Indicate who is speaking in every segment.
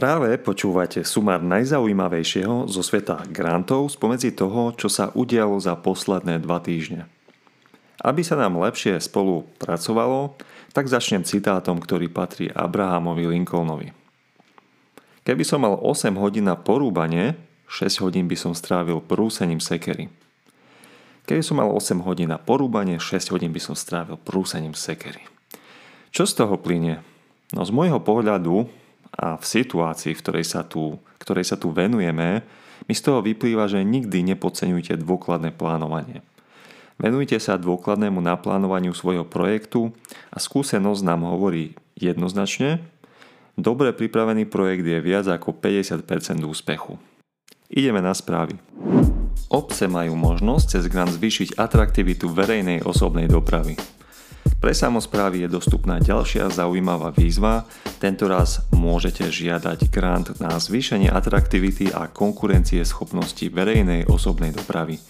Speaker 1: Práve počúvate sumár najzaujímavejšieho zo sveta grantov spomedzi toho, čo sa udialo za posledné dva týždne. Aby sa nám lepšie spolu pracovalo, tak začnem citátom, ktorý patrí Abrahamovi Lincolnovi. Keby som mal 8 hodín na porúbanie, 6 hodín by som strávil prúsením sekery. Keby som mal 8 hodín na porúbanie, 6 hodín by som strávil prúsením sekery. Čo z toho plyne? No z môjho pohľadu a v situácii, v ktorej sa tu, ktorej sa tu venujeme, mi z toho vyplýva, že nikdy nepodceňujte dôkladné plánovanie. Venujte sa dôkladnému naplánovaniu svojho projektu a skúsenosť nám hovorí jednoznačne, dobre pripravený projekt je viac ako 50% úspechu. Ideme na správy. Obce majú možnosť cez grant zvýšiť atraktivitu verejnej osobnej dopravy. Pre samozprávy je dostupná ďalšia zaujímavá výzva. Tento raz môžete žiadať grant na zvýšenie atraktivity a konkurencie schopnosti verejnej osobnej dopravy.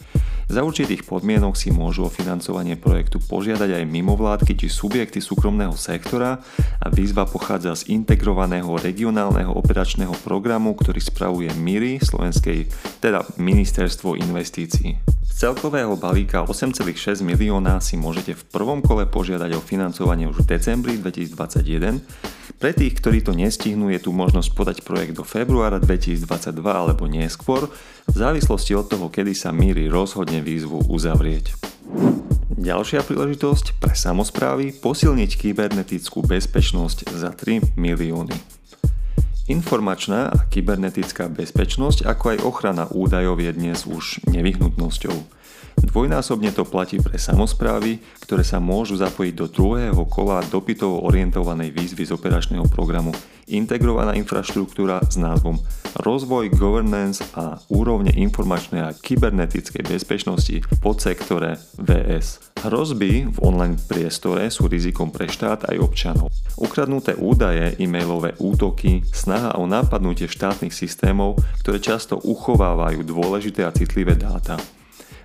Speaker 1: Za určitých podmienok si môžu o financovanie projektu požiadať aj mimovládky či subjekty súkromného sektora a výzva pochádza z integrovaného regionálneho operačného programu, ktorý spravuje MIRI, slovenskej, teda Ministerstvo investícií celkového balíka 8,6 milióna si môžete v prvom kole požiadať o financovanie už v decembri 2021. Pre tých, ktorí to nestihnú, je tu možnosť podať projekt do februára 2022 alebo neskôr, v závislosti od toho, kedy sa míri rozhodne výzvu uzavrieť. Ďalšia príležitosť pre samozprávy posilniť kybernetickú bezpečnosť za 3 milióny. Informačná a kybernetická bezpečnosť, ako aj ochrana údajov je dnes už nevyhnutnosťou. Dvojnásobne to platí pre samozprávy, ktoré sa môžu zapojiť do druhého kola dopytovo orientovanej výzvy z operačného programu Integrovaná infraštruktúra s názvom Rozvoj, governance a úrovne informačnej a kybernetickej bezpečnosti v podsektore VS. Hrozby v online priestore sú rizikom pre štát aj občanov. Ukradnuté údaje, e-mailové útoky, snaha o napadnutie štátnych systémov, ktoré často uchovávajú dôležité a citlivé dáta.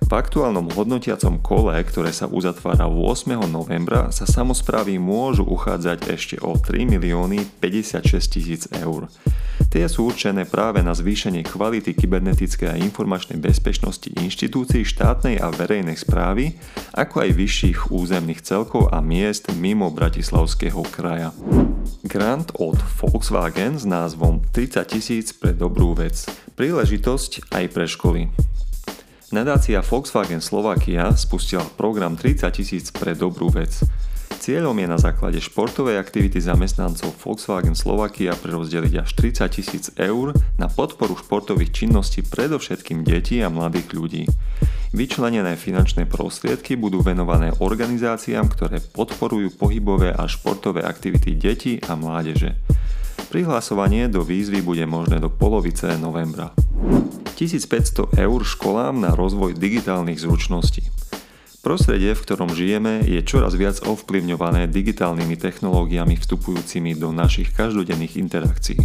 Speaker 1: V aktuálnom hodnotiacom kole, ktoré sa uzatvára 8. novembra, sa samozprávy môžu uchádzať ešte o 3 milióny 56 tisíc eur. Tie sú určené práve na zvýšenie kvality kybernetickej a informačnej bezpečnosti inštitúcií štátnej a verejnej správy, ako aj vyšších územných celkov a miest mimo Bratislavského kraja. Grant od Volkswagen s názvom 30 tisíc pre dobrú vec. Príležitosť aj pre školy. Nadácia Volkswagen Slovakia spustila program 30 tisíc pre dobrú vec. Cieľom je na základe športovej aktivity zamestnancov Volkswagen Slovakia prerozdeliť až 30 tisíc eur na podporu športových činností predovšetkým detí a mladých ľudí. Vyčlenené finančné prostriedky budú venované organizáciám, ktoré podporujú pohybové a športové aktivity detí a mládeže. Prihlasovanie do výzvy bude možné do polovice novembra. 1500 eur školám na rozvoj digitálnych zručností. Prostredie, v ktorom žijeme, je čoraz viac ovplyvňované digitálnymi technológiami vstupujúcimi do našich každodenných interakcií.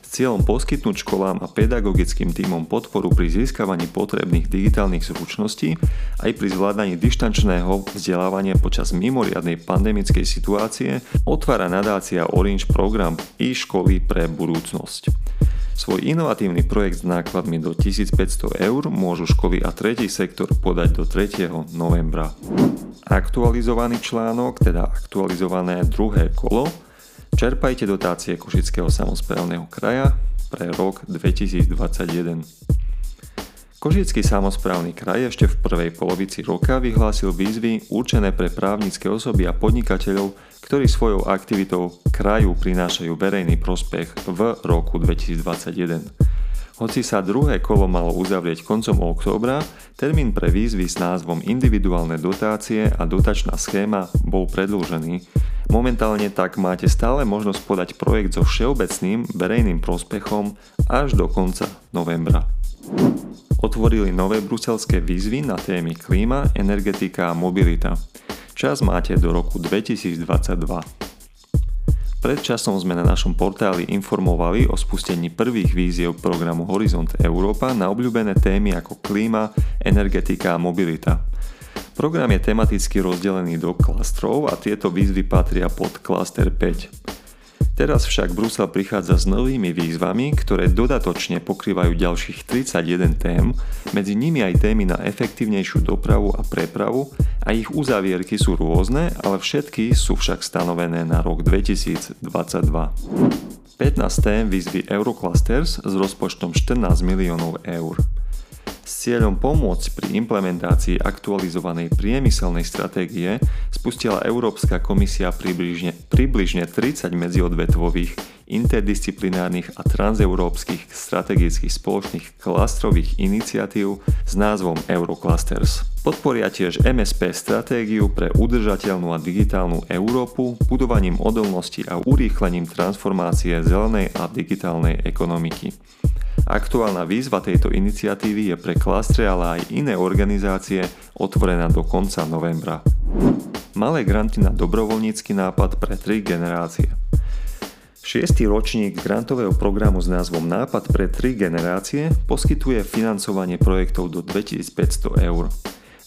Speaker 1: S cieľom poskytnúť školám a pedagogickým týmom podporu pri získavaní potrebných digitálnych zručností aj pri zvládaní dištančného vzdelávania počas mimoriadnej pandemickej situácie otvára nadácia Orange program e-školy pre budúcnosť. Svoj inovatívny projekt s nákladmi do 1500 eur môžu školy a tretí sektor podať do 3. novembra. Aktualizovaný článok, teda aktualizované druhé kolo, čerpajte dotácie Košického samozprávneho kraja pre rok 2021. Košický samozprávny kraj ešte v prvej polovici roka vyhlásil výzvy určené pre právnické osoby a podnikateľov, ktorí svojou aktivitou kraju prinášajú verejný prospech v roku 2021. Hoci sa druhé kolo malo uzavrieť koncom októbra, termín pre výzvy s názvom individuálne dotácie a dotačná schéma bol predĺžený. Momentálne tak máte stále možnosť podať projekt so všeobecným verejným prospechom až do konca novembra otvorili nové bruselské výzvy na témy klíma, energetika a mobilita. Čas máte do roku 2022. Pred časom sme na našom portáli informovali o spustení prvých víziev programu Horizont Európa na obľúbené témy ako klíma, energetika a mobilita. Program je tematicky rozdelený do klastrov a tieto výzvy patria pod klaster 5. Teraz však Brusel prichádza s novými výzvami, ktoré dodatočne pokrývajú ďalších 31 tém, medzi nimi aj témy na efektívnejšiu dopravu a prepravu a ich uzavierky sú rôzne, ale všetky sú však stanovené na rok 2022. 15 tém výzvy Euroclusters s rozpočtom 14 miliónov eur. Cieľom pomôcť pri implementácii aktualizovanej priemyselnej stratégie spustila Európska komisia približne, približne 30 medziodvetvových, interdisciplinárnych a transeurópskych strategických spoločných klastrových iniciatív s názvom Euroclusters. Podporia tiež MSP stratégiu pre udržateľnú a digitálnu Európu budovaním odolnosti a urýchlením transformácie zelenej a digitálnej ekonomiky. Aktuálna výzva tejto iniciatívy je pre klastre, ale aj iné organizácie otvorená do konca novembra. Malé granty na dobrovoľnícky nápad pre tri generácie. Šiestý ročník grantového programu s názvom Nápad pre tri generácie poskytuje financovanie projektov do 2500 eur.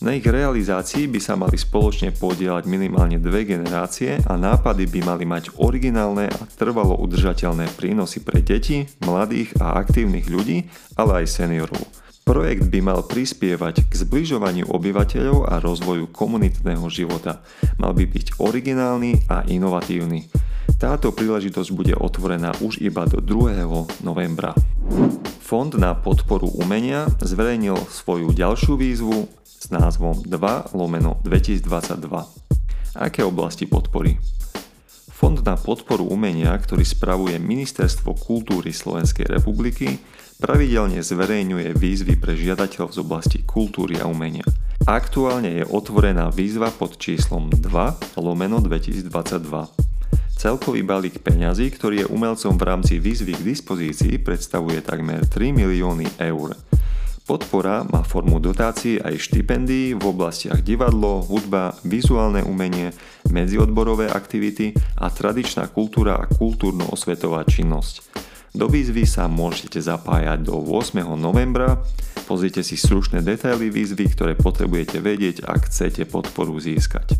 Speaker 1: Na ich realizácii by sa mali spoločne podielať minimálne dve generácie a nápady by mali mať originálne a trvalo udržateľné prínosy pre deti, mladých a aktívnych ľudí, ale aj seniorov. Projekt by mal prispievať k zbližovaniu obyvateľov a rozvoju komunitného života. Mal by byť originálny a inovatívny. Táto príležitosť bude otvorená už iba do 2. novembra. Fond na podporu umenia zverejnil svoju ďalšiu výzvu s názvom 2 lomeno 2022. Aké oblasti podpory? Fond na podporu umenia, ktorý spravuje Ministerstvo kultúry Slovenskej republiky, pravidelne zverejňuje výzvy pre žiadateľov z oblasti kultúry a umenia. Aktuálne je otvorená výzva pod číslom 2 lomeno 2022. Celkový balík peňazí, ktorý je umelcom v rámci výzvy k dispozícii, predstavuje takmer 3 milióny eur. Podpora má formu dotácií aj štipendií v oblastiach divadlo, hudba, vizuálne umenie, medziodborové aktivity a tradičná kultúra a kultúrno-osvetová činnosť. Do výzvy sa môžete zapájať do 8. novembra. Pozrite si stručné detaily výzvy, ktoré potrebujete vedieť, ak chcete podporu získať.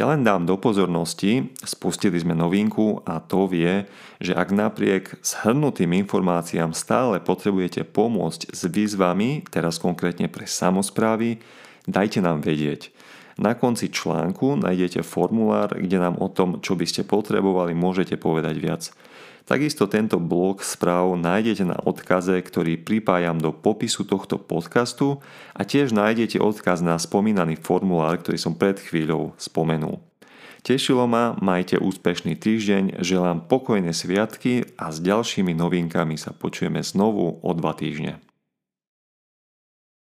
Speaker 1: Ja len dám do pozornosti, spustili sme novinku a to vie, že ak napriek shrnutým informáciám stále potrebujete pomôcť s výzvami, teraz konkrétne pre samozprávy, dajte nám vedieť. Na konci článku nájdete formulár, kde nám o tom, čo by ste potrebovali, môžete povedať viac. Takisto tento blog správ nájdete na odkaze, ktorý pripájam do popisu tohto podcastu a tiež nájdete odkaz na spomínaný formulár, ktorý som pred chvíľou spomenul. Tešilo ma, majte úspešný týždeň, želám pokojné sviatky a s ďalšími novinkami sa počujeme znovu o dva týždne.